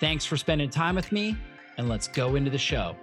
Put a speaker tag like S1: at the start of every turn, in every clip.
S1: Thanks for spending time with me, and let's go into the show.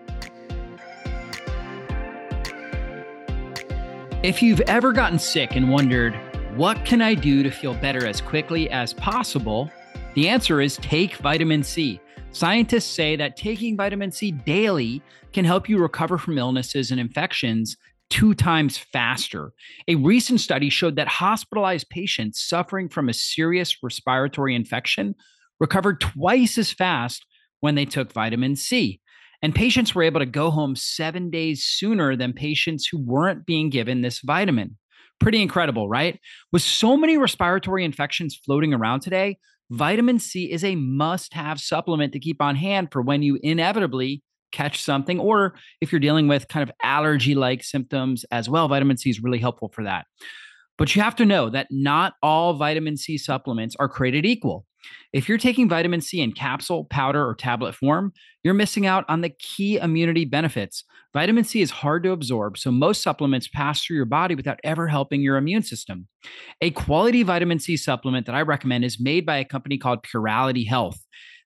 S1: If you've ever gotten sick and wondered, what can I do to feel better as quickly as possible? The answer is take vitamin C. Scientists say that taking vitamin C daily can help you recover from illnesses and infections two times faster. A recent study showed that hospitalized patients suffering from a serious respiratory infection recovered twice as fast when they took vitamin C. And patients were able to go home seven days sooner than patients who weren't being given this vitamin. Pretty incredible, right? With so many respiratory infections floating around today, vitamin C is a must have supplement to keep on hand for when you inevitably catch something, or if you're dealing with kind of allergy like symptoms as well, vitamin C is really helpful for that. But you have to know that not all vitamin C supplements are created equal. If you're taking vitamin C in capsule, powder, or tablet form, you're missing out on the key immunity benefits. Vitamin C is hard to absorb, so most supplements pass through your body without ever helping your immune system. A quality vitamin C supplement that I recommend is made by a company called Purality Health.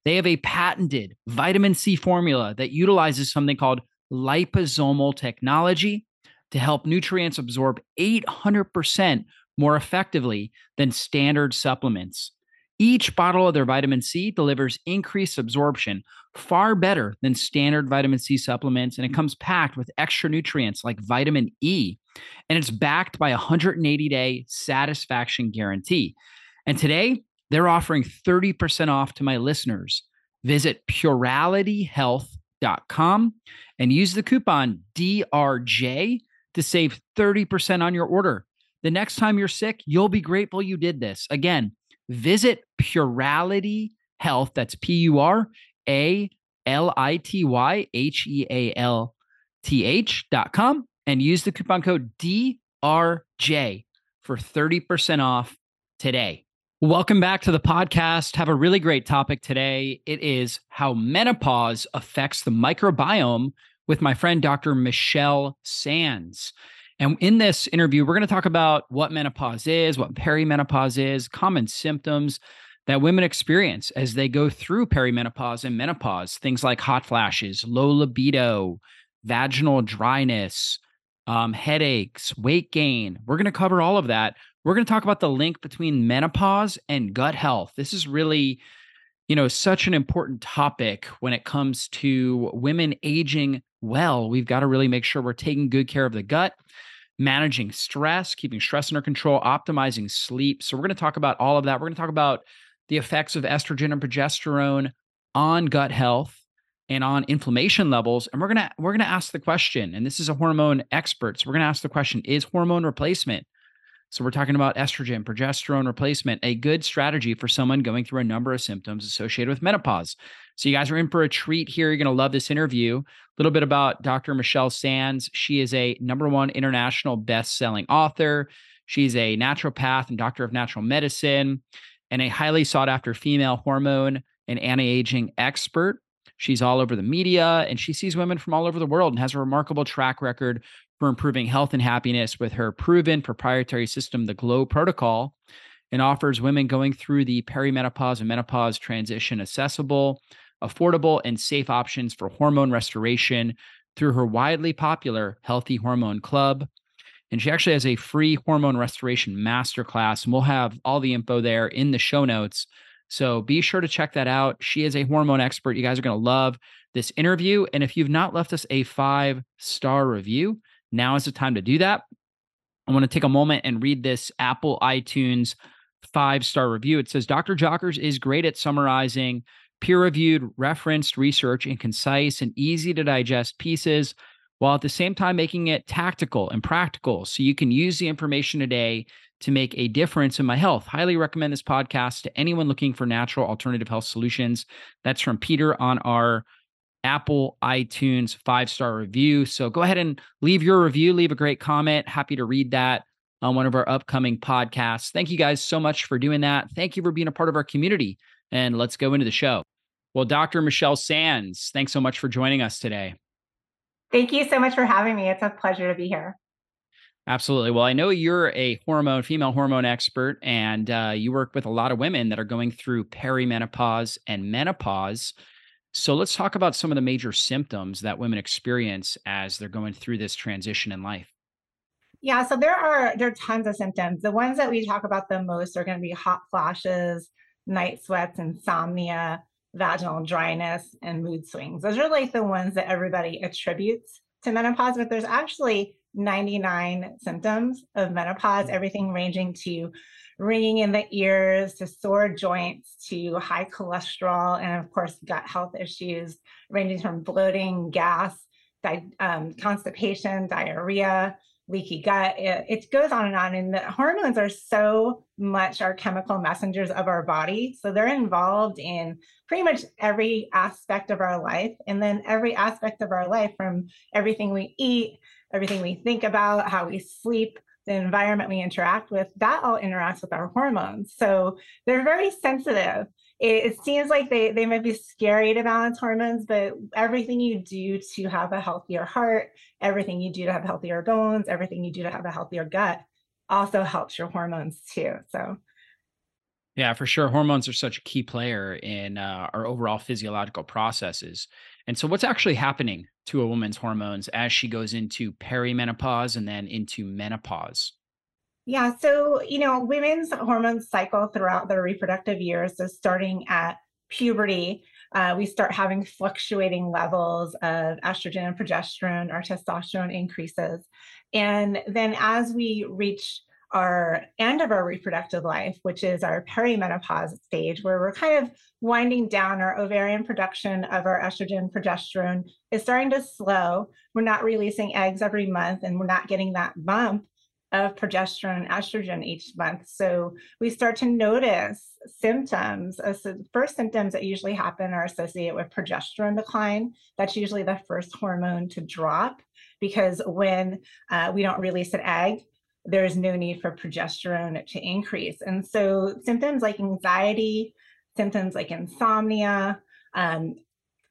S1: They have a patented vitamin C formula that utilizes something called liposomal technology to help nutrients absorb 800% more effectively than standard supplements. Each bottle of their vitamin C delivers increased absorption far better than standard vitamin C supplements, and it comes packed with extra nutrients like vitamin E. And it's backed by a 180 day satisfaction guarantee. And today, they're offering 30% off to my listeners. Visit puralityhealth.com and use the coupon DRJ to save 30% on your order. The next time you're sick, you'll be grateful you did this. Again, Visit Purality Health. That's P U R A L I T Y H E A L T H dot com and use the coupon code DRJ for 30% off today. Welcome back to the podcast. Have a really great topic today. It is how menopause affects the microbiome with my friend Dr. Michelle Sands. And in this interview, we're going to talk about what menopause is, what perimenopause is, common symptoms that women experience as they go through perimenopause and menopause, things like hot flashes, low libido, vaginal dryness, um, headaches, weight gain. We're going to cover all of that. We're going to talk about the link between menopause and gut health. This is really, you know, such an important topic when it comes to women aging well. We've got to really make sure we're taking good care of the gut managing stress, keeping stress under control, optimizing sleep. So, we're going to talk about all of that. We're going to talk about the effects of estrogen and progesterone on gut health and on inflammation levels and we're going to we're going to ask the question and this is a hormone expert so we're going to ask the question is hormone replacement so we're talking about estrogen, progesterone replacement, a good strategy for someone going through a number of symptoms associated with menopause. So you guys are in for a treat here. You're going to love this interview. A little bit about Dr. Michelle Sands. She is a number one international best-selling author. She's a naturopath and doctor of natural medicine and a highly sought after female hormone and anti-aging expert. She's all over the media and she sees women from all over the world and has a remarkable track record for improving health and happiness with her proven proprietary system, the GLOW Protocol, and offers women going through the perimenopause and menopause transition accessible, affordable, and safe options for hormone restoration through her widely popular Healthy Hormone Club. And she actually has a free hormone restoration masterclass, and we'll have all the info there in the show notes. So be sure to check that out. She is a hormone expert. You guys are going to love this interview. And if you've not left us a five star review, now is the time to do that. I want to take a moment and read this Apple iTunes five star review. It says Dr. Jockers is great at summarizing peer reviewed, referenced research in concise and easy to digest pieces while at the same time making it tactical and practical so you can use the information today to make a difference in my health. Highly recommend this podcast to anyone looking for natural alternative health solutions. That's from Peter on our Apple, iTunes, five star review. So go ahead and leave your review, leave a great comment. Happy to read that on one of our upcoming podcasts. Thank you guys so much for doing that. Thank you for being a part of our community. And let's go into the show. Well, Dr. Michelle Sands, thanks so much for joining us today.
S2: Thank you so much for having me. It's a pleasure to be here.
S1: Absolutely. Well, I know you're a hormone, female hormone expert, and uh, you work with a lot of women that are going through perimenopause and menopause. So let's talk about some of the major symptoms that women experience as they're going through this transition in life.
S2: Yeah, so there are there are tons of symptoms. The ones that we talk about the most are going to be hot flashes, night sweats, insomnia, vaginal dryness, and mood swings. Those are like the ones that everybody attributes to menopause, but there's actually 99 symptoms of menopause, everything ranging to ringing in the ears, to sore joints, to high cholesterol, and of course, gut health issues ranging from bloating, gas, di- um, constipation, diarrhea, leaky gut. It, it, goes on and on. And the hormones are so much our chemical messengers of our body. So they're involved in pretty much every aspect of our life. And then every aspect of our life, from everything we eat, everything we think about, how we sleep, the environment we interact with, that all interacts with our hormones. So they're very sensitive. It, it, seems like they, they might be scary to balance hormones, but everything you do to have a healthier heart, everything you do to have healthier bones, everything you do to have a healthier gut also helps your hormones too. So
S1: yeah, for sure. Hormones are such a key player in uh, our overall physiological processes. And so, what's actually happening to a woman's hormones as she goes into perimenopause and then into menopause?
S2: Yeah, so, you know, women's hormones cycle throughout their reproductive years. So, starting at puberty, uh, we start having fluctuating levels of estrogen and progesterone, our testosterone increases. And then as we reach our end of our reproductive life, which is our perimenopause stage, where we're kind of winding down our ovarian production of our estrogen, progesterone is starting to slow. We're not releasing eggs every month, and we're not getting that bump of progesterone and estrogen each month. So we start to notice symptoms. Uh, so the first symptoms that usually happen are associated with progesterone decline. That's usually the first hormone to drop because when uh, we don't release an egg, there is no need for progesterone to increase. And so symptoms like anxiety, symptoms like insomnia, um,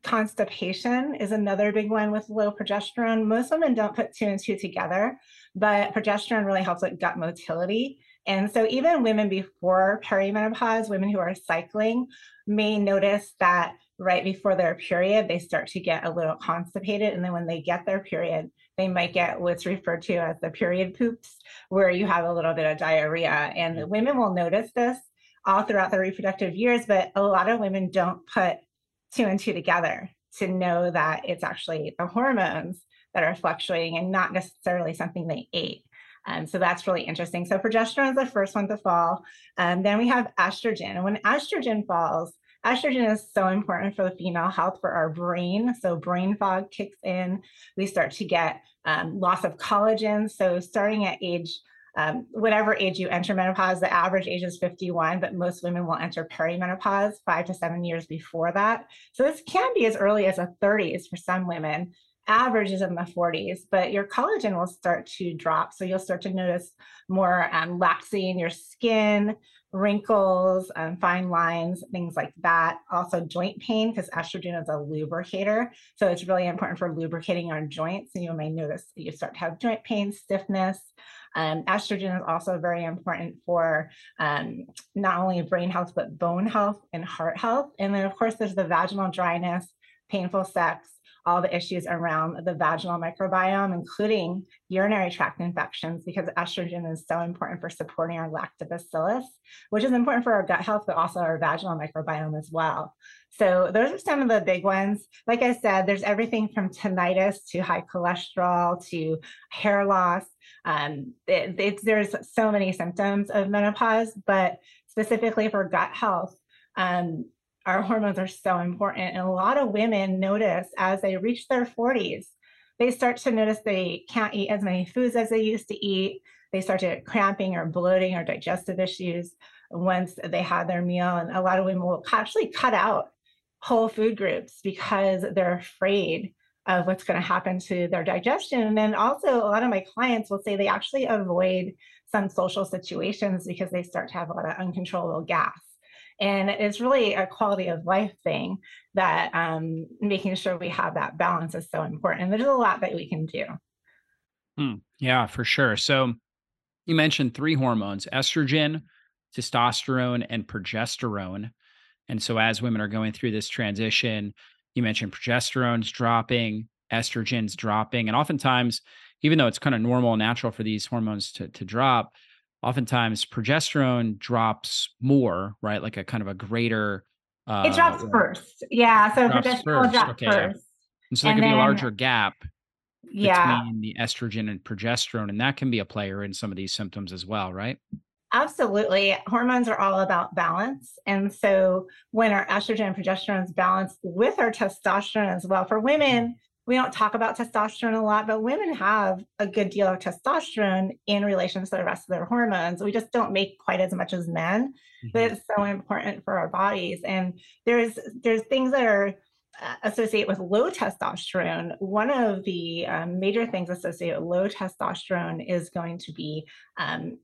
S2: constipation is another big one with low progesterone. Most women don't put two and two together, but progesterone really helps with gut motility. And so even women before perimenopause, women who are cycling may notice that right before their period, they start to get a little constipated. And then when they get their period, they might get what's referred to as the period poops, where you have a little bit of diarrhea. And the women will notice this all throughout their reproductive years, but a lot of women don't put two and two together to know that it's actually the hormones that are fluctuating and not necessarily something they ate. Um, so that's really interesting. So progesterone is the first one to fall. Um, then we have estrogen. And when estrogen falls, Estrogen is so important for the female health for our brain. So brain fog kicks in. We start to get um, loss of collagen. So starting at age um, whatever age you enter menopause, the average age is 51, but most women will enter perimenopause five to seven years before that. So this can be as early as the 30s for some women. Average is in the 40s, but your collagen will start to drop. So you'll start to notice more um, laxity in your skin, wrinkles, um, fine lines, things like that. Also, joint pain because estrogen is a lubricator. So it's really important for lubricating our joints. And you may notice you start to have joint pain, stiffness. Um, estrogen is also very important for um, not only brain health, but bone health and heart health. And then, of course, there's the vaginal dryness, painful sex, all the issues around the vaginal microbiome, including urinary tract infections, because estrogen is so important for supporting our lactobacillus, which is important for our gut health, but also our vaginal microbiome as well. So those are some of the big ones. Like I said, there's everything from tinnitus to high cholesterol to hair loss. Um, it, there's so many symptoms of menopause, but specifically for gut health, um, our hormones are so important. And a lot of women notice as they reach their 40s, they start to notice they can't eat as many foods as they used to eat. They start to get cramping or bloating or digestive issues once they had their meal. And a lot of women will actually cut out whole food groups because they're afraid of what's going to happen to their digestion. And then also, a lot of my clients will say they actually avoid some social situations because they start to have a lot of uncontrollable gas. And it's really a quality of life thing that um, making sure we have that balance is so important. And there's a lot that we can do.
S1: Hmm. Yeah, for sure. So you mentioned three hormones estrogen, testosterone, and progesterone. And so as women are going through this transition, you mentioned progesterone's dropping, estrogen's dropping, and oftentimes, even though it's kind of normal and natural for these hormones to, to drop, oftentimes progesterone drops more, right? Like a kind of a greater.
S2: Uh, it drops first. Yeah. So progesterone first. drops okay. first.
S1: And so there and can then, be a larger gap yeah. between the estrogen and progesterone. And that can be a player in some of these symptoms as well, right?
S2: Absolutely. Hormones are all about balance. And so when our estrogen and progesterone is balanced with our testosterone as well, for women, we don't talk about testosterone a lot, but women have a good deal of testosterone in relation to the rest of their hormones. We just don't make quite as much as men, mm-hmm. but it's so important for our bodies. And there's there's things that are uh, associated with low testosterone. One of the um, major things associated with low testosterone is going to be um,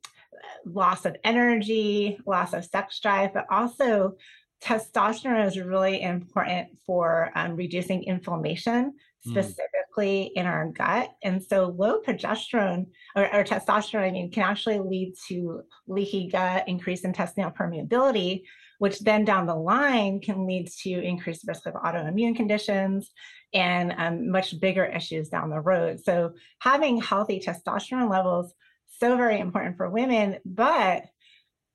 S2: loss of energy, loss of sex drive, but also testosterone is really important for um, reducing inflammation. Specifically mm. in our gut. And so low progesterone or, or, testosterone, I mean, can actually lead to leaky gut, increased intestinal permeability, which then down the line can lead to increased risk of autoimmune conditions and um, much bigger issues down the road. So having healthy testosterone levels so very important for women. But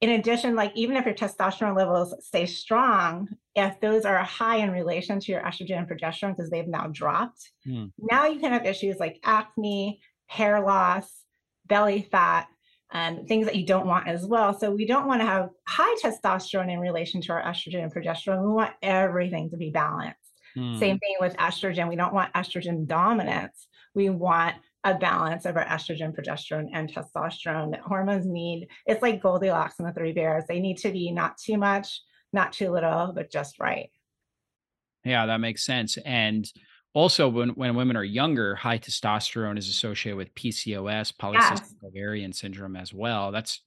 S2: in addition, like even if your testosterone levels stay strong, if those are high in relation to your estrogen and progesterone because they've now dropped, mm. now you can have issues like acne, hair loss, belly fat, and things that you don't want as well. So we don't want to have high testosterone in relation to our estrogen and progesterone. We want everything to be balanced. Mm. Same thing with estrogen. We don't want estrogen dominance. We want a balance of our estrogen, progesterone, and testosterone that hormones need. It's like Goldilocks and the three bears. They need to be not too much, not too little, but just right.
S1: Yeah, that makes sense. And also when, when women are younger, high testosterone is associated with PCOS, polycystic yes. ovarian syndrome as well. That's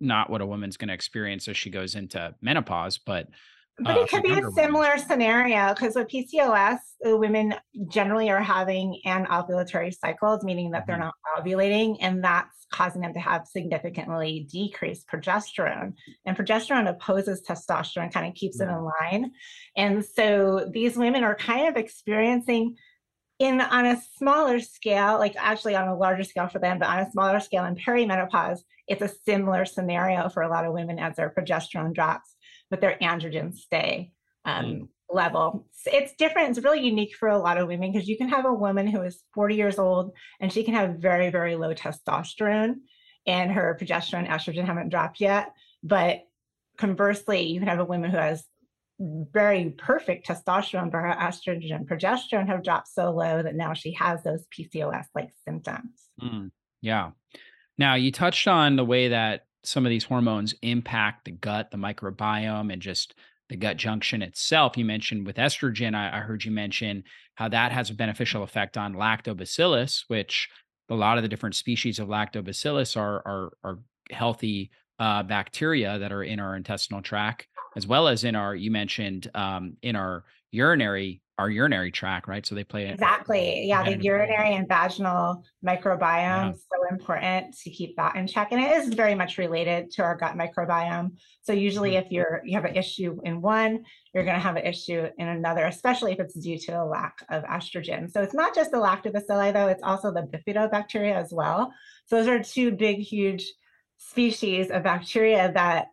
S1: not what a woman's going to experience as she goes into menopause, but
S2: but uh, it could be a similar women. scenario because with PCOS, women generally are having anovulatory cycles, meaning that mm-hmm. they're not ovulating, and that's causing them to have significantly decreased progesterone. And progesterone opposes testosterone, kind of keeps yeah. it in line. And so these women are kind of experiencing in on a smaller scale, like actually on a larger scale for them, but on a smaller scale in perimenopause, it's a similar scenario for a lot of women as their progesterone drops but their androgens stay um, mm. level. It's different. It's really unique for a lot of women because you can have a woman who is 40 years old and she can have very, very low testosterone and her progesterone, estrogen haven't dropped yet. But conversely, you can have a woman who has very perfect testosterone, but her estrogen and progesterone have dropped so low that now she has those PCOS like symptoms.
S1: Mm, yeah. Now, you touched on the way that some of these hormones impact the gut, the microbiome, and just the gut junction itself. You mentioned with estrogen, I, I heard you mention how that has a beneficial effect on lactobacillus, which a lot of the different species of lactobacillus are are, are healthy uh, bacteria that are in our intestinal tract, as well as in our you mentioned um, in our urinary our urinary tract, right? So they play
S2: exactly. Yeah, the urinary and vaginal microbiome yeah. is so important to keep that in check, and it is very much related to our gut microbiome. So usually, mm-hmm. if you're you have an issue in one, you're going to have an issue in another, especially if it's due to a lack of estrogen. So it's not just the lactobacilli, though; it's also the bifidobacteria as well. So those are two big, huge species of bacteria that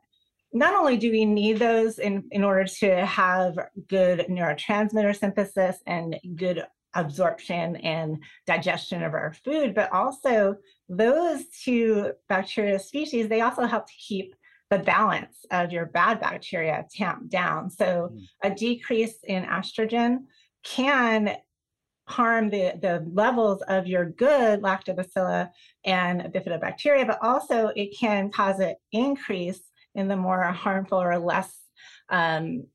S2: not only do we need those in, in order to have good neurotransmitter synthesis and good absorption and digestion of our food, but also those two bacteria species, they also help to keep the balance of your bad bacteria tamped down. So mm. a decrease in estrogen can harm the, the levels of your good lactobacillus and bifidobacteria, but also it can cause an increase in the more harmful or less um,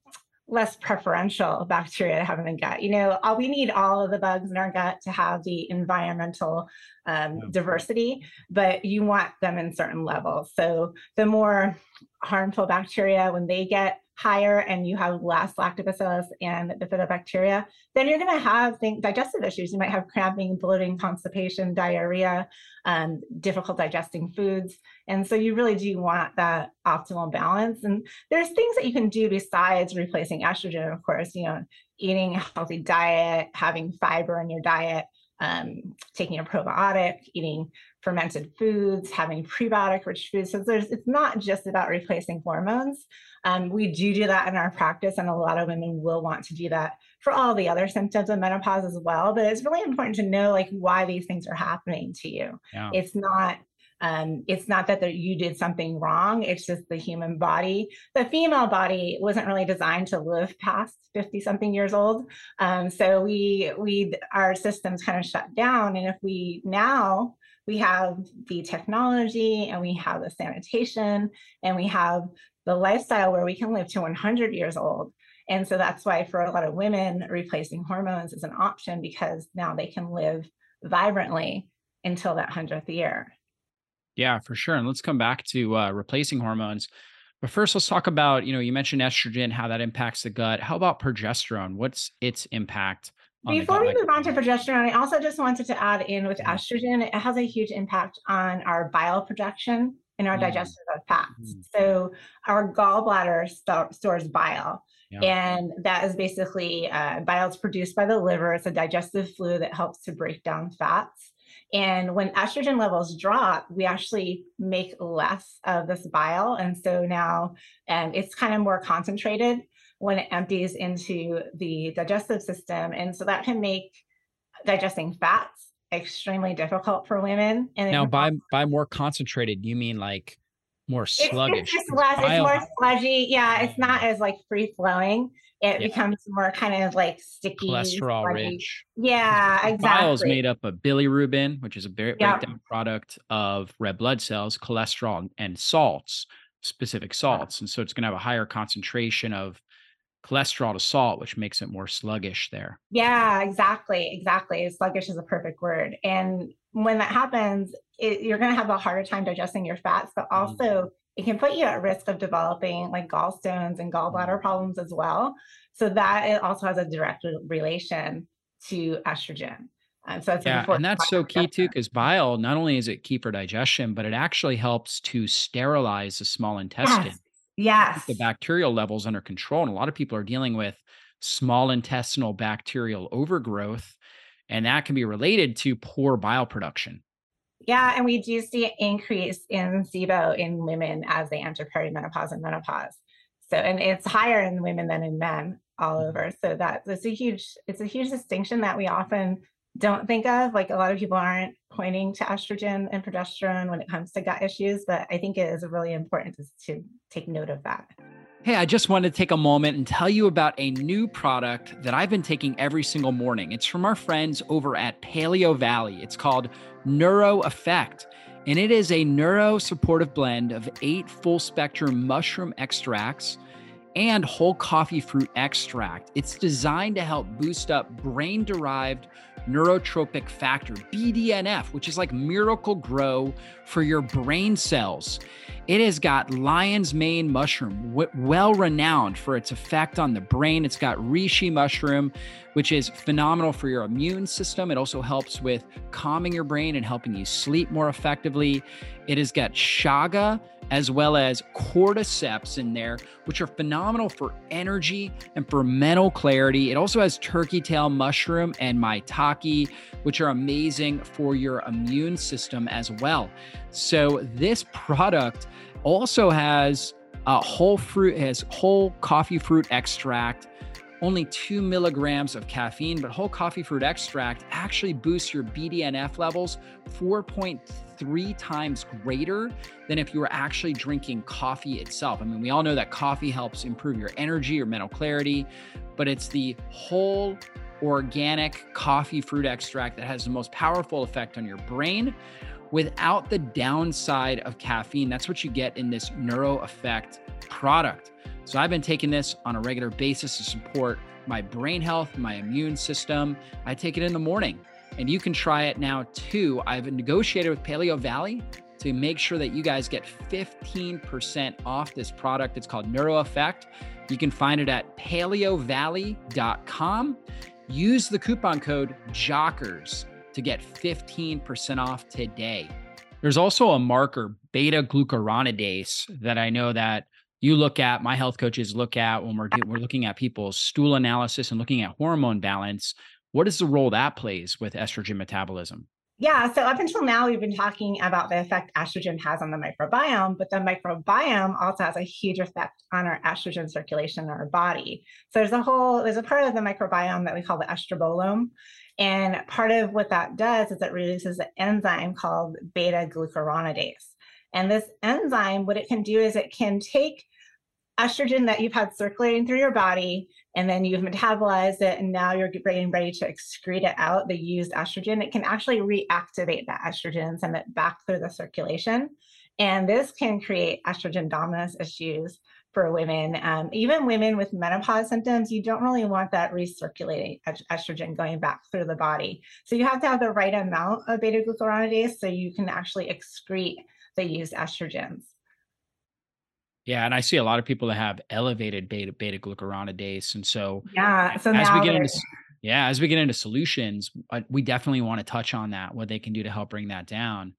S2: less preferential bacteria to have in the gut. You know, all, we need all of the bugs in our gut to have the environmental um, yeah. diversity, but you want them in certain levels. So the more harmful bacteria, when they get higher and you have less lactobacillus and bifidobacteria, then you're going to have think, digestive issues. You might have cramping, bloating, constipation, diarrhea, um, difficult digesting foods. And so you really do want that optimal balance. And there's things that you can do besides replacing estrogen, of course, you know, eating a healthy diet, having fiber in your diet, um, taking a probiotic, eating fermented foods, having prebiotic rich foods. So there's, it's not just about replacing hormones. Um, we do do that in our practice, and a lot of women will want to do that for all the other symptoms of menopause as well. But it's really important to know like why these things are happening to you. Yeah. It's not um, it's not that you did something wrong. It's just the human body. The female body wasn't really designed to live past 50 something years old. Um, so we, we, our systems kind of shut down. And if we now, we have the technology and we have the sanitation and we have the lifestyle where we can live to 100 years old. And so that's why for a lot of women, replacing hormones is an option because now they can live vibrantly until that 100th year.
S1: Yeah, for sure. And let's come back to uh, replacing hormones. But first, let's talk about, you know, you mentioned estrogen, how that impacts the gut. How about progesterone? What's its impact?
S2: Before we move on to progesterone, I also just wanted to add in with mm-hmm. estrogen, it has a huge impact on our bile production and our mm. digestion of fats. Mm. So our gallbladder st- stores bile. Yeah. And that is basically uh, bile is produced by the liver. It's a digestive fluid that helps to break down fats. And when estrogen levels drop, we actually make less of this bile. And so now um, it's kind of more concentrated when it empties into the digestive system. And so that can make digesting fats extremely difficult for women.
S1: And now by by more concentrated, you mean like more sluggish.
S2: It's, it's less, it's more sludgy. Yeah, it's not as like free flowing. It yeah. becomes more kind of like sticky,
S1: cholesterol rich.
S2: Yeah, exactly.
S1: Bile is made up of bilirubin, which is a very yep. product of red blood cells, cholesterol, and salts, specific salts, and so it's going to have a higher concentration of cholesterol to salt, which makes it more sluggish there.
S2: Yeah, exactly. Exactly. Sluggish is a perfect word. And when that happens, it, you're going to have a harder time digesting your fats, but mm-hmm. also mm-hmm. It can put you at risk of developing like gallstones and gallbladder mm-hmm. problems as well. So that it also has a direct relation to estrogen. Um, so
S1: yeah, and that's so key too, because bile not only is it key for digestion, but it actually helps to sterilize the small intestine.
S2: Yes. Yes.
S1: The bacterial levels under control. And a lot of people are dealing with small intestinal bacterial overgrowth, and that can be related to poor bile production.
S2: Yeah, and we do see an increase in SIBO in women as they enter perimenopause and menopause. So, and it's higher in women than in men all mm-hmm. over. So that that's a huge, it's a huge distinction that we often don't think of. Like a lot of people aren't pointing to estrogen and progesterone when it comes to gut issues, but I think it is really important to, to take note of that.
S1: Hey, I just wanted to take a moment and tell you about a new product that I've been taking every single morning. It's from our friends over at Paleo Valley. It's called Neuro Effect, and it is a neuro supportive blend of eight full spectrum mushroom extracts and whole coffee fruit extract. It's designed to help boost up brain derived neurotrophic factor, BDNF, which is like Miracle-Gro for your brain cells. It has got lion's mane mushroom, well renowned for its effect on the brain. It's got reishi mushroom, which is phenomenal for your immune system. It also helps with calming your brain and helping you sleep more effectively. It has got chaga as well as cordyceps in there, which are phenomenal for energy and for mental clarity. It also has turkey tail mushroom and maitake, which are amazing for your immune system as well. So this product also has a whole fruit, has whole coffee fruit extract only two milligrams of caffeine, but whole coffee fruit extract actually boosts your BDNF levels 4.3 times greater than if you were actually drinking coffee itself. I mean, we all know that coffee helps improve your energy or mental clarity, but it's the whole organic coffee fruit extract that has the most powerful effect on your brain without the downside of caffeine. That's what you get in this Neuro Effect product. So I've been taking this on a regular basis to support my brain health, my immune system. I take it in the morning and you can try it now too. I've negotiated with Paleo Valley to make sure that you guys get 15% off this product. It's called Neuro Effect. You can find it at paleovalley.com. Use the coupon code JOCKERS to get 15% off today. There's also a marker, beta glucuronidase, that I know that you look at, my health coaches look at when we're, we're looking at people's stool analysis and looking at hormone balance. What is the role that plays with estrogen metabolism?
S2: Yeah, so up until now, we've been talking about the effect estrogen has on the microbiome, but the microbiome also has a huge effect on our estrogen circulation in our body. So there's a whole, there's a part of the microbiome that we call the estrobolome. And part of what that does is it releases an enzyme called beta glucuronidase. And this enzyme, what it can do is it can take estrogen that you've had circulating through your body, and then you've metabolized it, and now you're getting ready to excrete it out, the used estrogen, it can actually reactivate that estrogen and send it back through the circulation. And this can create estrogen dominance issues for women. Um, even women with menopause symptoms, you don't really want that recirculating estrogen going back through the body. So you have to have the right amount of beta glucuronidase so you can actually excrete the used estrogens.
S1: Yeah, and I see a lot of people that have elevated beta beta glucuronidase, and so
S2: yeah. So
S1: as we get into yeah, as we get into solutions, uh, we definitely want to touch on that, what they can do to help bring that down.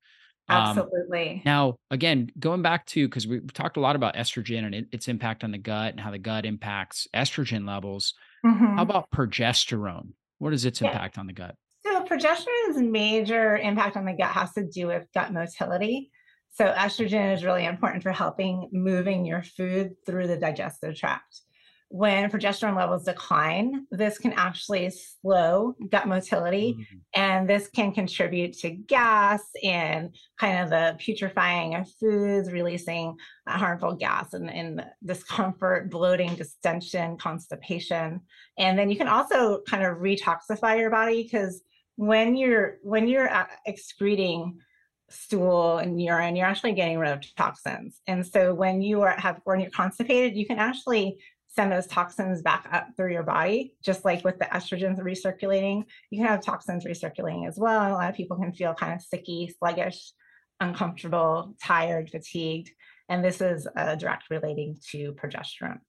S2: Um, Absolutely.
S1: Um, now, again, going back to because we've talked a lot about estrogen and it, its impact on the gut and how the gut impacts estrogen levels. Mm-hmm. How about progesterone? What is its yeah. impact on the gut?
S2: So, progesterone's major impact on the gut has to do with gut motility. So estrogen is really important for helping moving your food through the digestive tract. When progesterone levels decline, this can actually slow gut motility, mm-hmm. and this can contribute to gas and kind of the putrefying of foods, releasing harmful gas and, and discomfort, bloating, distension, constipation. And then you can also kind of retoxify your body because when you're when you're uh, excreting stool and urine, you're actually getting rid of toxins. And so when you are have when you're constipated, you can actually send those toxins back up through your body, just like with the estrogens recirculating. You can have toxins recirculating as well. A lot of people can feel kind of sicky, sluggish, uncomfortable, tired, fatigued. And this is uh, direct relating to progesterone.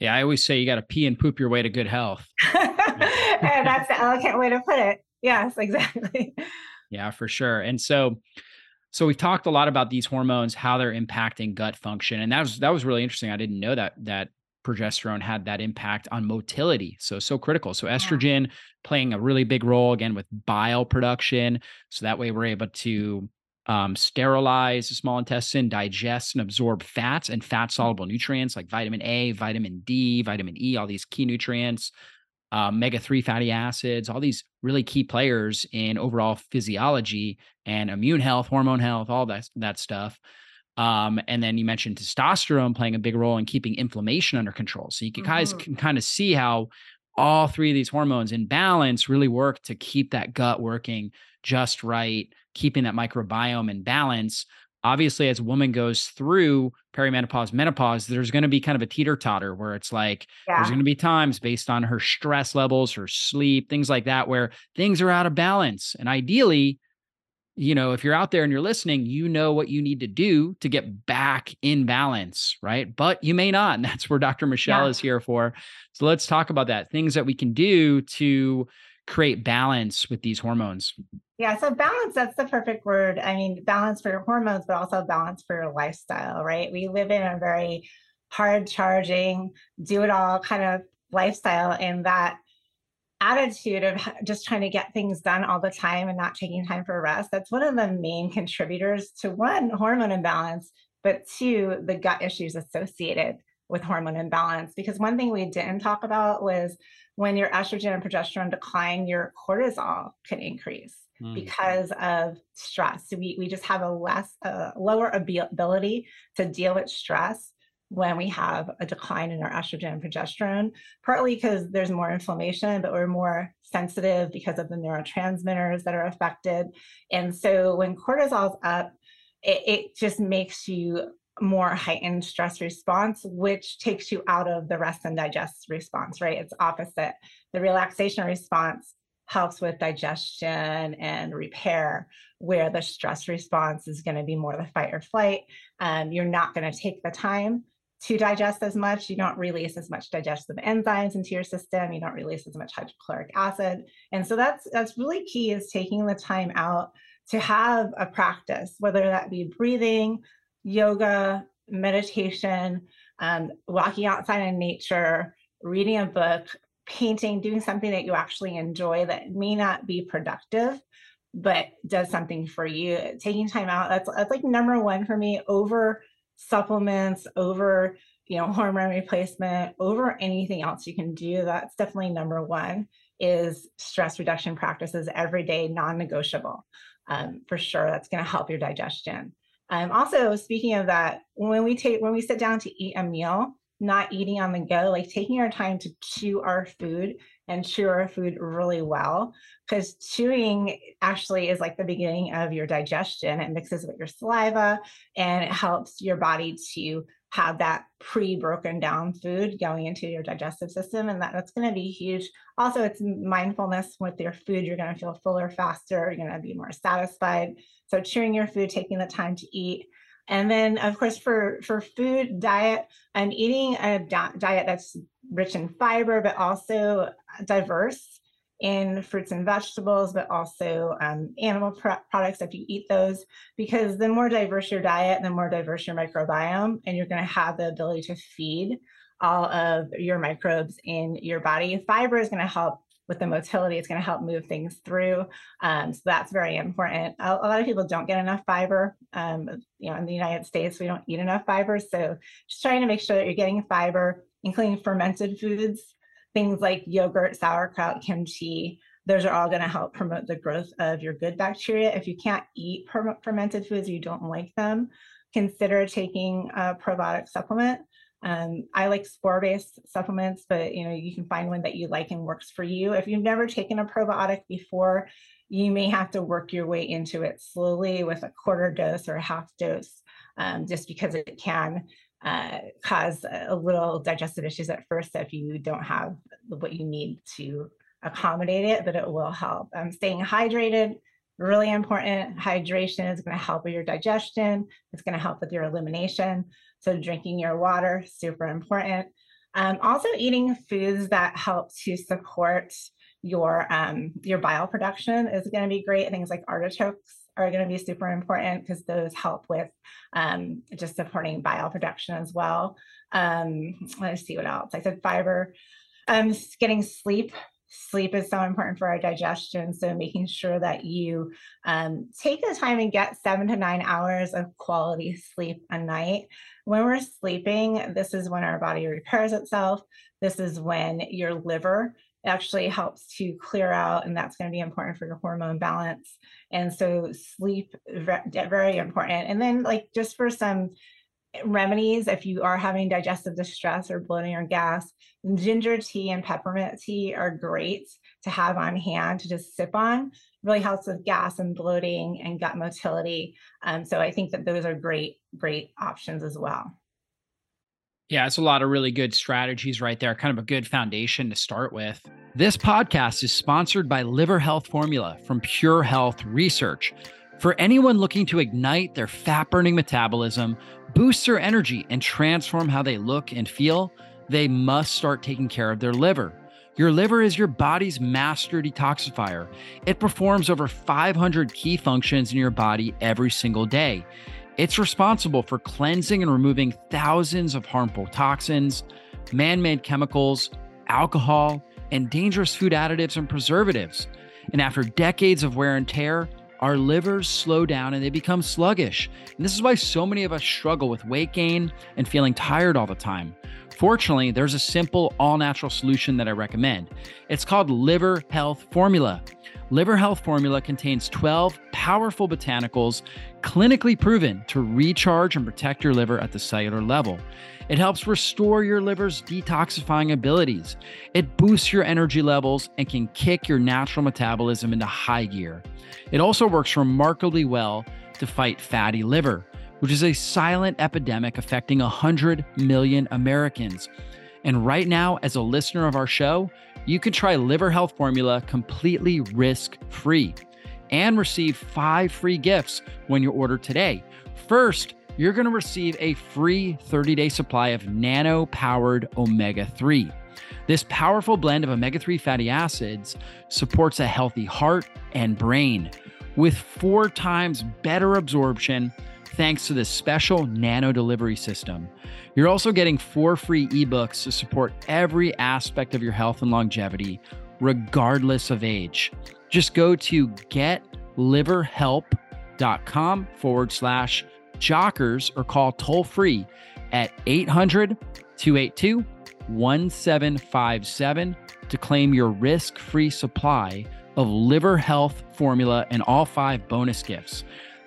S1: Yeah, I always say you got to pee and poop your way to good health.
S2: and that's the elegant way to put it. Yes, exactly.
S1: Yeah, for sure. And so so we've talked a lot about these hormones, how they're impacting gut function. And that was that was really interesting. I didn't know that that progesterone had that impact on motility. So so critical. So estrogen playing a really big role again with bile production. So that way we're able to um, sterilize the small intestine, digest and absorb fats and fat soluble nutrients like vitamin A, vitamin D, vitamin E, all these key nutrients uh, omega 3 fatty acids, all these really key players in overall physiology and immune health, hormone health, all that, that stuff. Um, and then you mentioned testosterone playing a big role in keeping inflammation under control. So you can, mm-hmm. guys can kind of see how all three of these hormones in balance really work to keep that gut working just right, keeping that microbiome in balance obviously as a woman goes through perimenopause menopause there's going to be kind of a teeter totter where it's like yeah. there's going to be times based on her stress levels her sleep things like that where things are out of balance and ideally you know if you're out there and you're listening you know what you need to do to get back in balance right but you may not and that's where dr michelle yeah. is here for so let's talk about that things that we can do to create balance with these hormones
S2: yeah, so balance, that's the perfect word. I mean, balance for your hormones, but also balance for your lifestyle, right? We live in a very hard charging, do it all kind of lifestyle. And that attitude of just trying to get things done all the time and not taking time for rest, that's one of the main contributors to one, hormone imbalance, but two, the gut issues associated with hormone imbalance. Because one thing we didn't talk about was when your estrogen and progesterone decline, your cortisol can increase mm. because of stress. So we, we just have a less, uh, lower ability to deal with stress when we have a decline in our estrogen and progesterone, partly because there's more inflammation, but we're more sensitive because of the neurotransmitters that are affected. And so when cortisol's up, it, it just makes you more heightened stress response, which takes you out of the rest and digest response, right? It's opposite. The relaxation response helps with digestion and repair, where the stress response is going to be more the fight or flight. Um, you're not going to take the time to digest as much. You don't release as much digestive enzymes into your system. You don't release as much hydrochloric acid. And so that's that's really key is taking the time out to have a practice, whether that be breathing, yoga, meditation, um, walking outside in nature, reading a book, painting, doing something that you actually enjoy that may not be productive, but does something for you. Taking time out, that's that's like number one for me over supplements, over you know, hormone replacement, over anything else you can do. That's definitely number one is stress reduction practices every day, non-negotiable. Um, for sure, that's going to help your digestion. Um, also, speaking of that, when we take when we sit down to eat a meal, not eating on the go, like taking our time to chew our food and chew our food really well. Because chewing actually is like the beginning of your digestion. It mixes with your saliva and it helps your body to have that pre-broken down food going into your digestive system and that, that's going to be huge. Also it's mindfulness with your food you're going to feel fuller faster you're going to be more satisfied. So chewing your food taking the time to eat. And then, of course, for, for food diet, I'm eating a diet that's rich in fiber, but also diverse in fruits and vegetables, but also um, animal pr products if you eat those, because the more diverse your diet, the more diverse your microbiome, and you're going to have the ability to feed all of your microbes in your body. Fiber is going to help with the motility, it's going to help move things through. Um, so that's very important. A, a, lot of people don't get enough fiber. Um, you know, in the United States, we don't eat enough fiber. So just trying to make sure that you're getting fiber, including fermented foods, things like yogurt, sauerkraut, kimchi. Those are all going to help promote the growth of your good bacteria. If you can't eat fermented foods, you don't like them, consider taking a probiotic supplement. Um, I like spore-based supplements, but you know you can find one that you like and works for you. If you've never taken a probiotic before, you may have to work your way into it slowly with a quarter dose or a half dose, um, just because it can uh, cause a little digestive issues at first if you don't have what you need to accommodate it, but it will help. Um, staying hydrated, really important. Hydration is going to help with your digestion. It's going to help with your elimination. So drinking your water, super important. Um, also eating foods that help to support your um, your bile production is going to be great. Things like artichokes are going to be super important because those help with um, just supporting bile production as well. Um, let's see what else. I said fiber. Um, getting sleep sleep is so important for our digestion. So making sure that you um, take the time and get seven to nine hours of quality sleep a night. When we're sleeping, this is when our body repairs itself. This is when your liver actually helps to clear out, and that's going to be important for your hormone balance. And so sleep very important. And then like just for some remedies if you are having digestive distress or bloating or gas. Ginger tea and peppermint tea are great to have on hand to just sip on. Really helps with gas and bloating and gut motility. Um, so I think that those are great, great options as well.
S1: Yeah, it's a lot of really good strategies right there, kind of a good foundation to start with. This podcast is sponsored by Liver Health Formula from Pure Health Research. For anyone looking to ignite their fat burning metabolism, boost their energy, and transform how they look and feel, they must start taking care of their liver. Your liver is your body's master detoxifier. It performs over 500 key functions in your body every single day. It's responsible for cleansing and removing thousands of harmful toxins, man made chemicals, alcohol, and dangerous food additives and preservatives. And after decades of wear and tear, our livers slow down and they become sluggish. And this is why so many of us struggle with weight gain and feeling tired all the time. Fortunately, there's a simple, all natural solution that I recommend. It's called Liver Health Formula. Liver Health Formula contains 12 powerful botanicals clinically proven to recharge and protect your liver at the cellular level. It helps restore your liver's detoxifying abilities. It boosts your energy levels and can kick your natural metabolism into high gear. It also works remarkably well to fight fatty liver, which is a silent epidemic affecting 100 million Americans. And right now, as a listener of our show, you can try Liver Health Formula completely risk free and receive five free gifts when you order today. First, you're going to receive a free 30 day supply of nano powered omega 3. This powerful blend of omega 3 fatty acids supports a healthy heart and brain with four times better absorption thanks to this special nano delivery system. You're also getting four free ebooks to support every aspect of your health and longevity, regardless of age. Just go to getliverhelp.com forward slash jockers or call toll free at 800 282 1757 to claim your risk free supply of liver health formula and all five bonus gifts.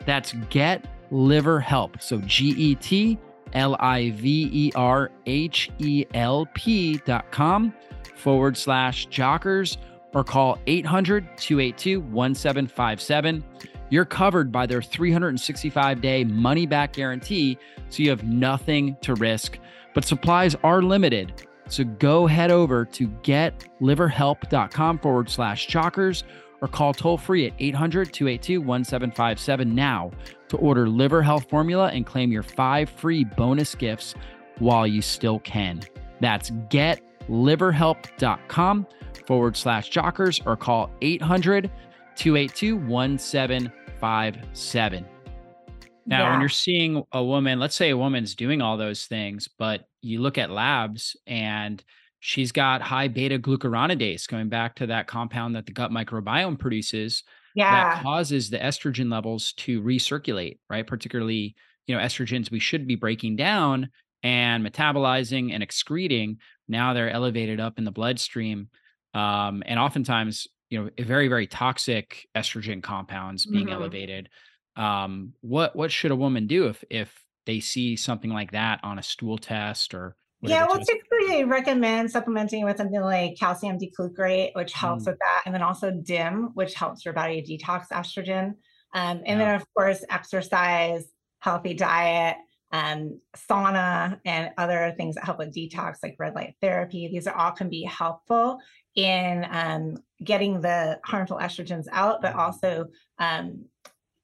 S1: That's Get Liver Help. So G E T L I V E R H E L P dot com forward slash jockers or call 800 282 1757. You're covered by their 365 day money back guarantee, so you have nothing to risk. But supplies are limited. So go head over to getliverhelp.com forward slash jockers or call toll free at 800 282 1757 now to order Liver Health Formula and claim your five free bonus gifts while you still can. That's getliverhelp.com forward slash jockers or call 800 282 1757. Now, yeah. when you're seeing a woman, let's say a woman's doing all those things, but you look at labs and she's got high beta glucuronidase, going back to that compound that the gut microbiome produces.
S2: Yeah.
S1: That causes the estrogen levels to recirculate, right? Particularly, you know, estrogens we should be breaking down and metabolizing and excreting. Now they're elevated up in the bloodstream. Um, and oftentimes, you know, very, very toxic estrogen compounds being mm-hmm. elevated um, what what should a woman do if if they see something like that on a stool test or
S2: yeah, we'll typically recommend supplementing with something like calcium D-glucarate, which helps mm. with that, and then also DIM, which helps your body detox estrogen. Um, and yeah. then, of course, exercise, healthy diet, um, sauna, and other things that help with detox, like red light therapy. These are all can be helpful in um, getting the harmful estrogens out, but mm-hmm. also um,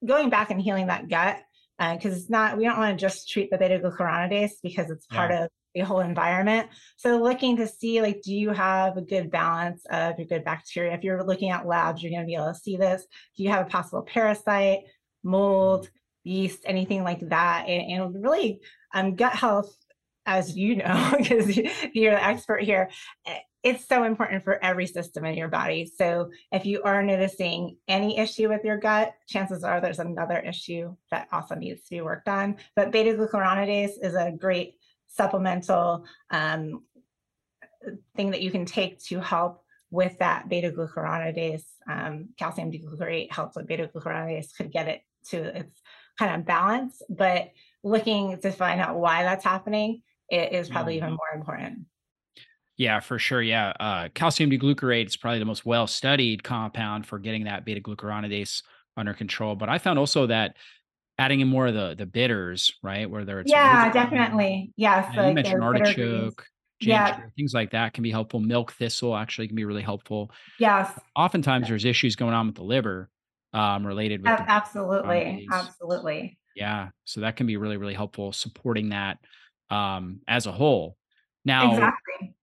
S2: going back and healing that gut because uh, it's not we don't want to just treat the beta glucuronidase because it's part yeah. of the whole environment so looking to see like do you have a good balance of your good bacteria if you're looking at labs you're going to be able to see this do you have a possible parasite mold yeast anything like that and, and really um, gut health as you know because you're the expert here eh, it's so important for every system in your body. So if you are noticing any issue with your gut, chances are there's another issue that also needs to be worked on. But beta glucuronidase is a great supplemental um, thing that you can take to help with that beta glucuronidase. Um, calcium D-glucarate helps with beta glucuronidase, could get it to its kind of balance. But looking to find out why that's happening it is probably even more important.
S1: Yeah, for sure. Yeah. Uh, calcium D-glucarate is probably the most well studied compound for getting that beta glucuronidase under control. But I found also that adding in more of the the bitters, right? Whether it's
S2: yeah, definitely. Yes.
S1: Yeah, like you mentioned artichoke, ginger, yeah. things like that can be helpful. Milk thistle actually can be really helpful.
S2: Yes.
S1: Oftentimes there's issues going on with the liver um, related with
S2: absolutely, absolutely.
S1: Yeah. So that can be really, really helpful supporting that um, as a whole. Now,
S2: exactly.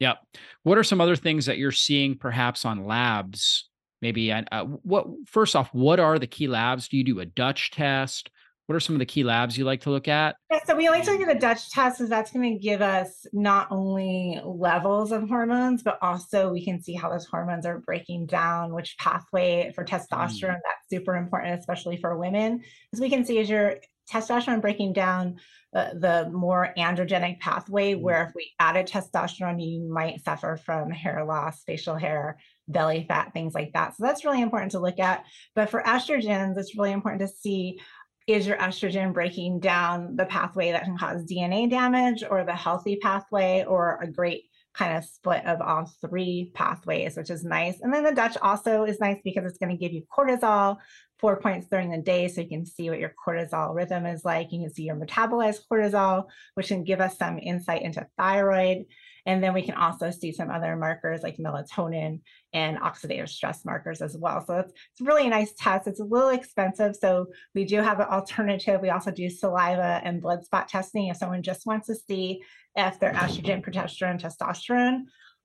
S1: Yep. What are some other things that you're seeing perhaps on labs? Maybe uh, what first off, what are the key labs? Do you do a Dutch test? What are some of the key labs you like to look at?
S2: Yeah, so we like to look at the Dutch test because that's going to give us not only levels of hormones, but also we can see how those hormones are breaking down, which pathway for testosterone. Mm. That's super important, especially for women, because we can see as your testosterone breaking down uh, the more androgenic pathway, mm. where if we added testosterone, you might suffer from hair loss, facial hair, belly fat, things like that. So that's really important to look at. But for estrogens, it's really important to see is your estrogen breaking down the pathway that can cause DNA damage or the healthy pathway or a great kind of split of all three pathways, which is nice. And then the Dutch also is nice because it's going to give you cortisol four points during the day so you can see what your cortisol rhythm is like. You can see your metabolized cortisol, which can give us some insight into thyroid. And then we can also see some other markers like melatonin and oxidative stress markers as well. So it's, it's really a nice test. It's a little expensive. So we do have an alternative. We also do saliva and blood spot testing if someone just wants to see if their estrogen, progesterone, testosterone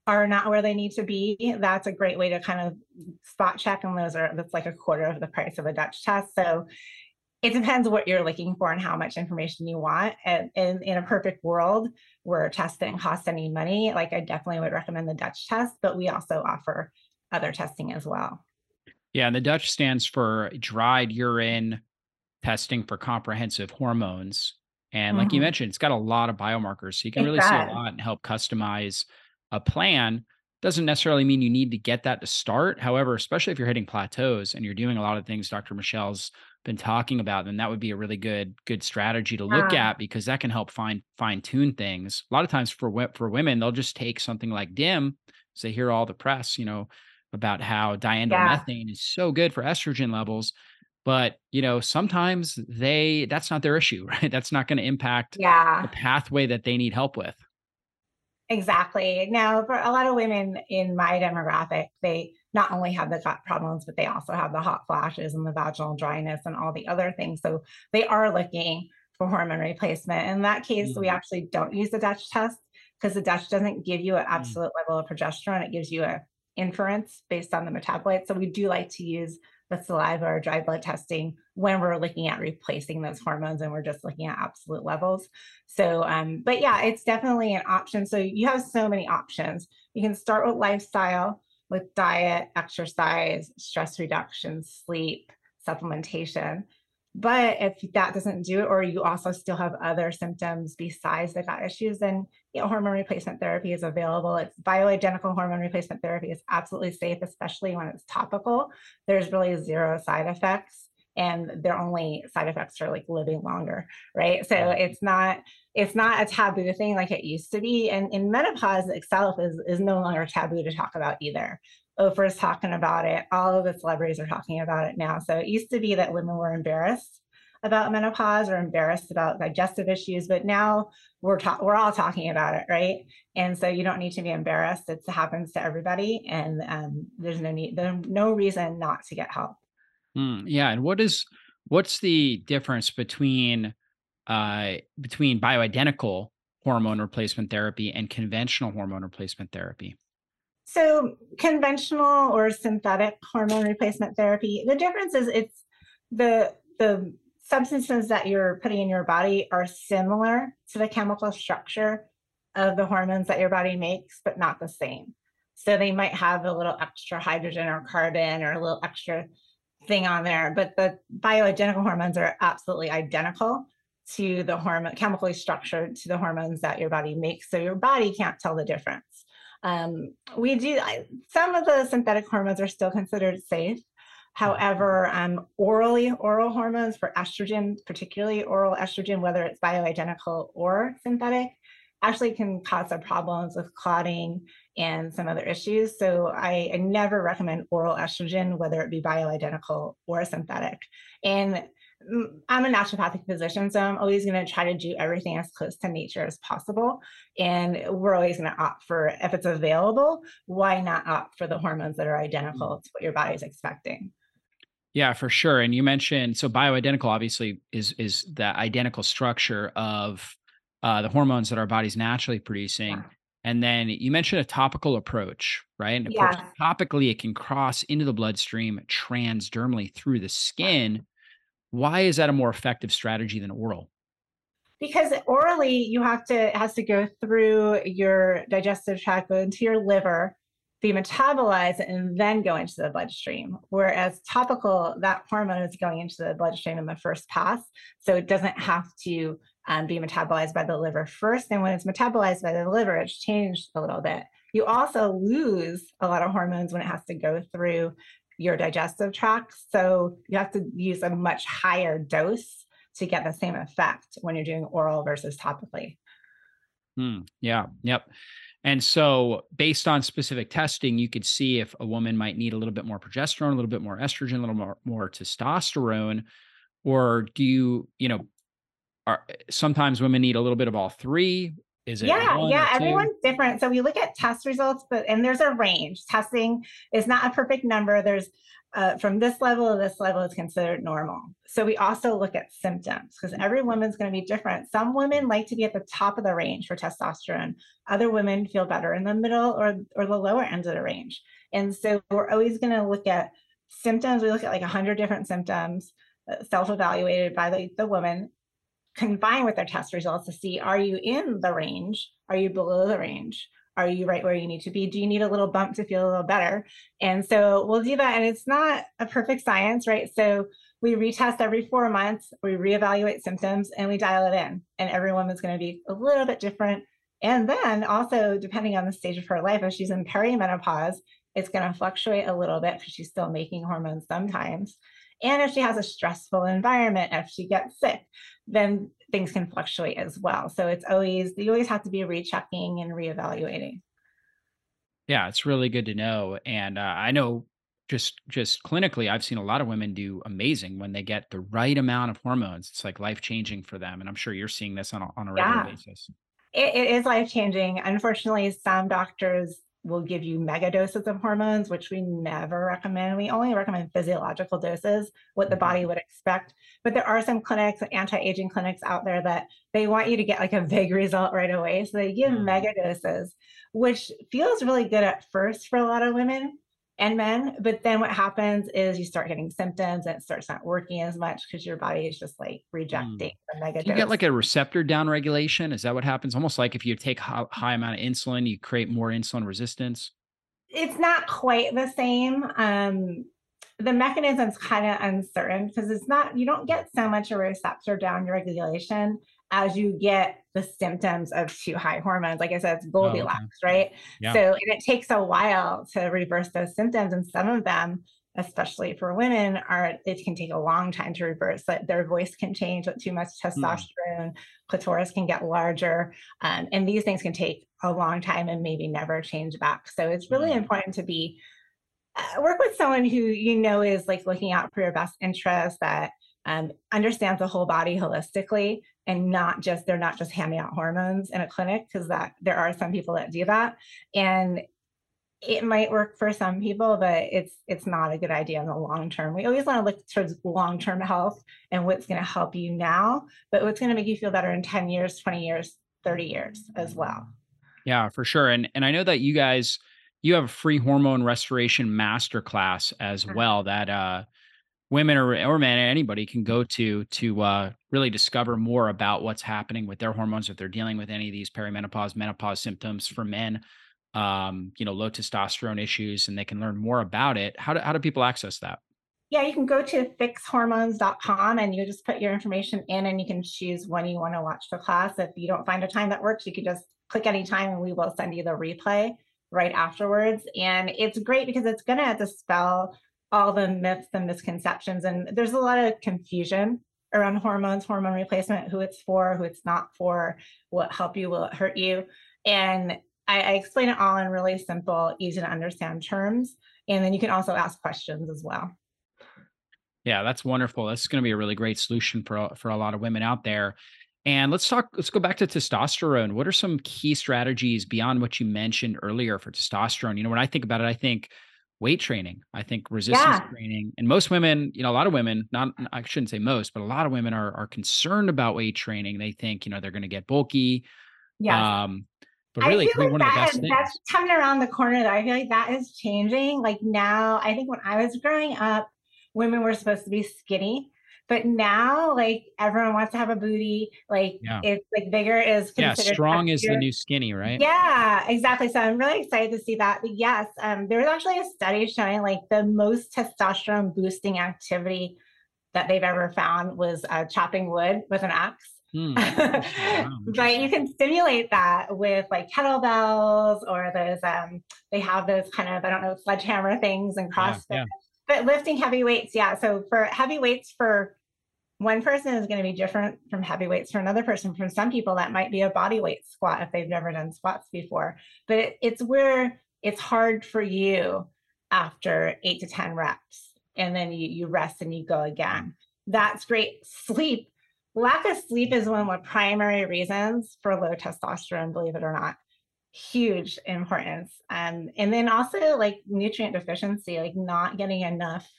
S2: are not where they need to be, that's a great way to kind of spot check. And those are, that's like a quarter of the price of a Dutch test. So it depends what you're looking for and how much information you want. And, and in a perfect world where testing costs any money, like I definitely would recommend the Dutch test, but we also offer other testing as well.
S1: Yeah. And the Dutch stands for dried urine testing for comprehensive hormones. And like mm-hmm. you mentioned, it's got a lot of biomarkers. So you can it really does. see a lot and help customize a plan doesn't necessarily mean you need to get that to start. However, especially if you're hitting plateaus and you're doing a lot of things Dr. Michelle's been talking about, then that would be a really good good strategy to look yeah. at because that can help fine fine tune things. A lot of times for for women, they'll just take something like DIM. So they hear all the press, you know, about how diindolylmethane yeah. is so good for estrogen levels, but you know sometimes they that's not their issue, right? That's not going to impact
S2: yeah.
S1: the pathway that they need help with.
S2: Exactly. Now, for a lot of women in my demographic, they not only have the gut problems, but they also have the hot flashes and the vaginal dryness and all the other things. So they are looking for hormone replacement. In that case, mm-hmm. we actually don't use the Dutch test because the Dutch doesn't give you an mm. absolute mm-hmm. level of progesterone. It gives you a inference based on the metabolite. So we do like to use the saliva or dry blood testing when we're looking at replacing those hormones and we're just looking at absolute levels. So, um, but yeah, it's definitely an option. So you have so many options. You can start with lifestyle, with diet, exercise, stress reduction, sleep, supplementation. But if that doesn't do it, or you also still have other symptoms besides the gut issues, then you know, hormone replacement therapy is available. It's bioidentical hormone replacement therapy is absolutely safe, especially when it's topical. There's really zero side effects, and their only side effects are like living longer, right? So it's not it's not a taboo thing like it used to be. And in menopause itself is is no longer taboo to talk about either. Oprah's talking about it. All of the celebrities are talking about it now. So it used to be that women were embarrassed about menopause or embarrassed about digestive issues, but now we're ta- we're all talking about it, right? And so you don't need to be embarrassed. It happens to everybody, and um, there's no need, there's no reason not to get help.
S1: Mm, yeah, and what is what's the difference between uh, between bioidentical hormone replacement therapy and conventional hormone replacement therapy?
S2: So conventional or synthetic hormone replacement therapy, the difference is it's the the substances that you're putting in your body are similar to the chemical structure of the hormones that your body makes, but not the same. So they might have a little extra hydrogen or carbon or a little extra thing on there, but the bioidentical hormones are absolutely identical to the hormone chemically structured to the hormones that your body makes. So your body can't tell the difference. Um, we do, some of the synthetic hormones are still considered safe. However, um, orally, oral hormones for estrogen, particularly oral estrogen, whether it's bioidentical or synthetic, actually can cause some problems with clotting and some other issues. So I, I never recommend oral estrogen, whether it be bioidentical or synthetic. And I'm a naturopathic physician, so I'm always going to try to do everything as close to nature as possible. And we're always going to opt for, if it's available, why not opt for the hormones that are identical mm. to what your body's expecting?
S1: Yeah, for sure. And you mentioned so bioidentical obviously is is the identical structure of uh, the hormones that our body's naturally producing. Yeah. And then you mentioned a topical approach, right? And of yeah. course, topically it can cross into the bloodstream transdermally through the skin why is that a more effective strategy than oral?
S2: Because orally, you have to it has to go through your digestive tract, go into your liver, be metabolized, and then go into the bloodstream. Whereas topical, that hormone is going into the bloodstream in the first pass, so it doesn't have to um, be metabolized by the liver first. And when it's metabolized by the liver, it's changed a little bit. You also lose a lot of hormones when it has to go through your digestive tract. So you have to use a much higher dose to get the same effect when you're doing oral versus topically.
S1: Hmm. yeah. Yep. And so, based on specific testing, you could see if a woman might need a little bit more progesterone, a little bit more estrogen, a little more, more testosterone, or do you, you know, are sometimes women need a little bit of all three? Is it
S2: yeah, yeah, everyone's different. So we look at test results, but and there's a range. Testing is not a perfect number. There's uh, from this level to this level is considered normal. So we also look at symptoms because every woman's going to be different. Some women like to be at the top of the range for testosterone. Other women feel better in the middle or, or the lower end of the range. And so we're always going to look at symptoms. We look at like a 100 different symptoms uh, self-evaluated by the, the woman combined with their test results to see, are you in the range? Are you below the range? are you right where you need to be? Do you need a little bump to feel a little better? And so we'll do that. And it's not a perfect science, right? So we retest every four months, we reevaluate symptoms, and we dial it in. And every woman's going to be a little bit different. And then also, depending on the stage of her life, if she's in perimenopause, it's going to fluctuate a little bit because she's still making hormones sometimes. And if she has a stressful environment, if she gets sick, then things can fluctuate as well. So it's always, you always have to be rechecking and reevaluating.
S1: Yeah, it's really good to know. And uh, I know just just clinically, I've seen a lot of women do amazing when they get the right amount of hormones. It's like life changing for them. And I'm sure you're seeing this on a, on a regular yeah. basis.
S2: It, it is life changing. Unfortunately, some doctors will give you mega doses of hormones, which we never recommend. We only recommend physiological doses, what the body mm-hmm. would expect. But there are some clinics, anti-aging clinics out there that they want you to get like a big result right away. So they give mm. mega doses, which feels really good at first for a lot of women and men. But then what happens is you start getting symptoms and it starts not working as much because your body is just like rejecting mm. the mega.
S1: You get like a receptor downregulation. Is that what happens? Almost like if you take high, high amount of insulin, you create more insulin resistance.
S2: It's not quite the same. Um, the mechanism's kind of uncertain because it's not you don't get so much a receptor downregulation as you get the symptoms of too high hormones. Like I said, it's Goldilocks, oh, okay. right? Yeah. So and it takes a while to reverse those symptoms. And some of them, especially for women, are it can take a long time to reverse. Like their voice can change with too much hmm. testosterone, mm. clitoris can get larger. Um, and these things can take a long time and maybe never change back. So it's really mm. important to be uh, work with someone who you know is like looking out for your best interest that um, understands the whole body holistically and not just they're not just handing out hormones in a clinic because that there are some people that do that. And it might work for some people but it's it's not a good idea in the long term. We always want to look towards long term health and what's going to help you now but what's going to make you feel better in 10 years 20 years 30 years as well.
S1: Yeah for sure. And and i know that you guys you have a free hormone restoration masterclass as mm-hmm. well that uh women or, or men anybody can go to to uh, really discover more about what's happening with their hormones if they're dealing with any of these perimenopause menopause symptoms for men um, you know low testosterone issues and they can learn more about it. How do, how do people access that?
S2: Yeah you can go to fixhormones.com and you just put your information in and you can choose when you want to watch the class. If you don't find a time that works you can just click any time and we will send you the replay right afterwards. And it's great because it's going to dispel all the myths and misconceptions. And there's a lot of confusion around hormones, hormone replacement, who it's for, who it's not for, what help you, will it hurt you. And I, I explain it all in really simple, easy to understand terms. And then you can also ask questions as well.
S1: Yeah, that's wonderful. That's going to be a really great solution for for a lot of women out there. And let's talk. Let's go back to testosterone. What are some key strategies beyond what you mentioned earlier for testosterone? You know, when I think about it, I think weight training. I think resistance yeah. training. And most women, you know, a lot of women, not I shouldn't say most, but a lot of women are are concerned about weight training. They think, you know, they're going to get bulky.
S2: Yeah. Um, but really, I feel like that is, that's coming around the corner. Though I feel like that is changing. Like now, I think when I was growing up, women were supposed to be skinny, but now, like everyone wants to have a booty. Like yeah. it's like bigger is
S1: yeah. Strong is the new skinny, right?
S2: Yeah, exactly. So I'm really excited to see that. But yes, um, there was actually a study showing like the most testosterone boosting activity that they've ever found was uh, chopping wood with an axe. Hmm. but you can stimulate that with like kettlebells or those um they have those kind of I don't know sledgehammer things and CrossFit. Yeah, yeah but lifting heavy weights, yeah. So for heavy weights for one person is going to be different from heavy weights for another person. For some people, that might be a body weight squat if they've never done squats before. But it, it's where it's hard for you after eight to 10 reps. And then you, you rest and you go again. That's great. Sleep. Lack of sleep is one of the primary reasons for low testosterone, believe it or not. Huge importance. Um, and then also like nutrient deficiency, like not getting enough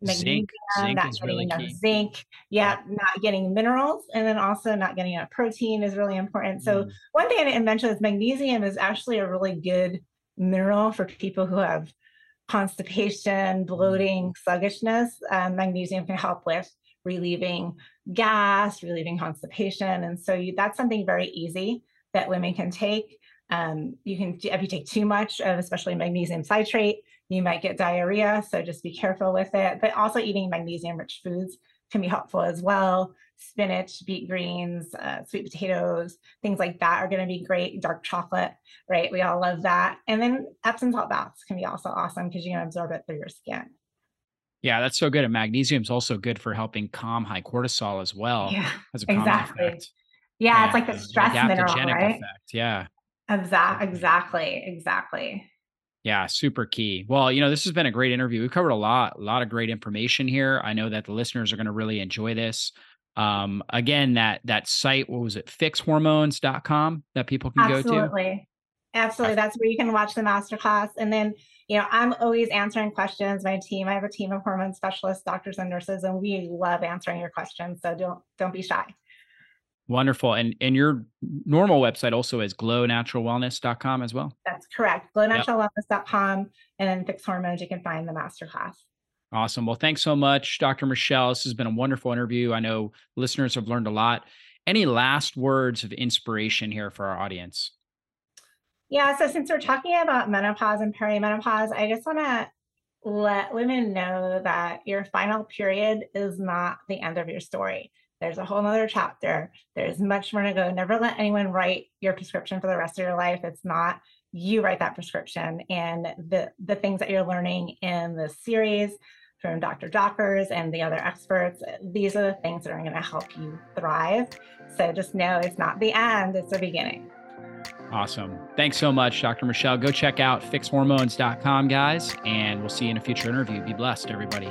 S2: magnesium, zinc, not getting really enough key. zinc, yeah, not getting minerals, and then also not getting enough protein is really important. So mm. one thing I didn't mention is magnesium is actually a really good mineral for people who have constipation, bloating, mm. sluggishness. Um, magnesium can help with relieving gas, relieving constipation, and so you, that's something very easy that women can take. Um, you can if you take too much of especially magnesium citrate, you might get diarrhea. So just be careful with it. But also eating magnesium rich foods can be helpful as well. Spinach, beet greens, uh, sweet potatoes, things like that are going to be great. Dark chocolate, right? We all love that. And then Epsom salt baths can be also awesome because you can absorb it through your skin.
S1: Yeah, that's so good. And magnesium is also good for helping calm high cortisol as well.
S2: Yeah, exactly. Yeah, yeah, it's like the stress mineral, right?
S1: Effect. Yeah.
S2: Exactly. Exactly. Exactly.
S1: Yeah, super key. Well, you know, this has been a great interview. We covered a lot, a lot of great information here. I know that the listeners are going to really enjoy this. Um, again, that that site, what was it, fixhormones.com that people can
S2: Absolutely.
S1: go to?
S2: Absolutely. Absolutely. That's where you can watch the masterclass. And then, you know, I'm always answering questions. My team, I have a team of hormone specialists, doctors, and nurses, and we love answering your questions. So don't don't be shy.
S1: Wonderful. And and your normal website also is glownaturalwellness.com as well.
S2: That's correct. Glownaturalwellness.com yep. and then Fix Hormones, you can find the masterclass.
S1: Awesome. Well, thanks so much, Dr. Michelle. This has been a wonderful interview. I know listeners have learned a lot. Any last words of inspiration here for our audience?
S2: Yeah, so since we're talking about menopause and perimenopause, I just want to let women know that your final period is not the end of your story. There's a whole nother chapter. There's much more to go. Never let anyone write your prescription for the rest of your life. It's not you write that prescription. And the, the things that you're learning in the series from Dr. Jockers and the other experts, these are the things that are going to help you thrive. So just know it's not the end, it's the beginning.
S1: Awesome. Thanks so much, Dr. Michelle. Go check out fixhormones.com, guys, and we'll see you in a future interview. Be blessed, everybody.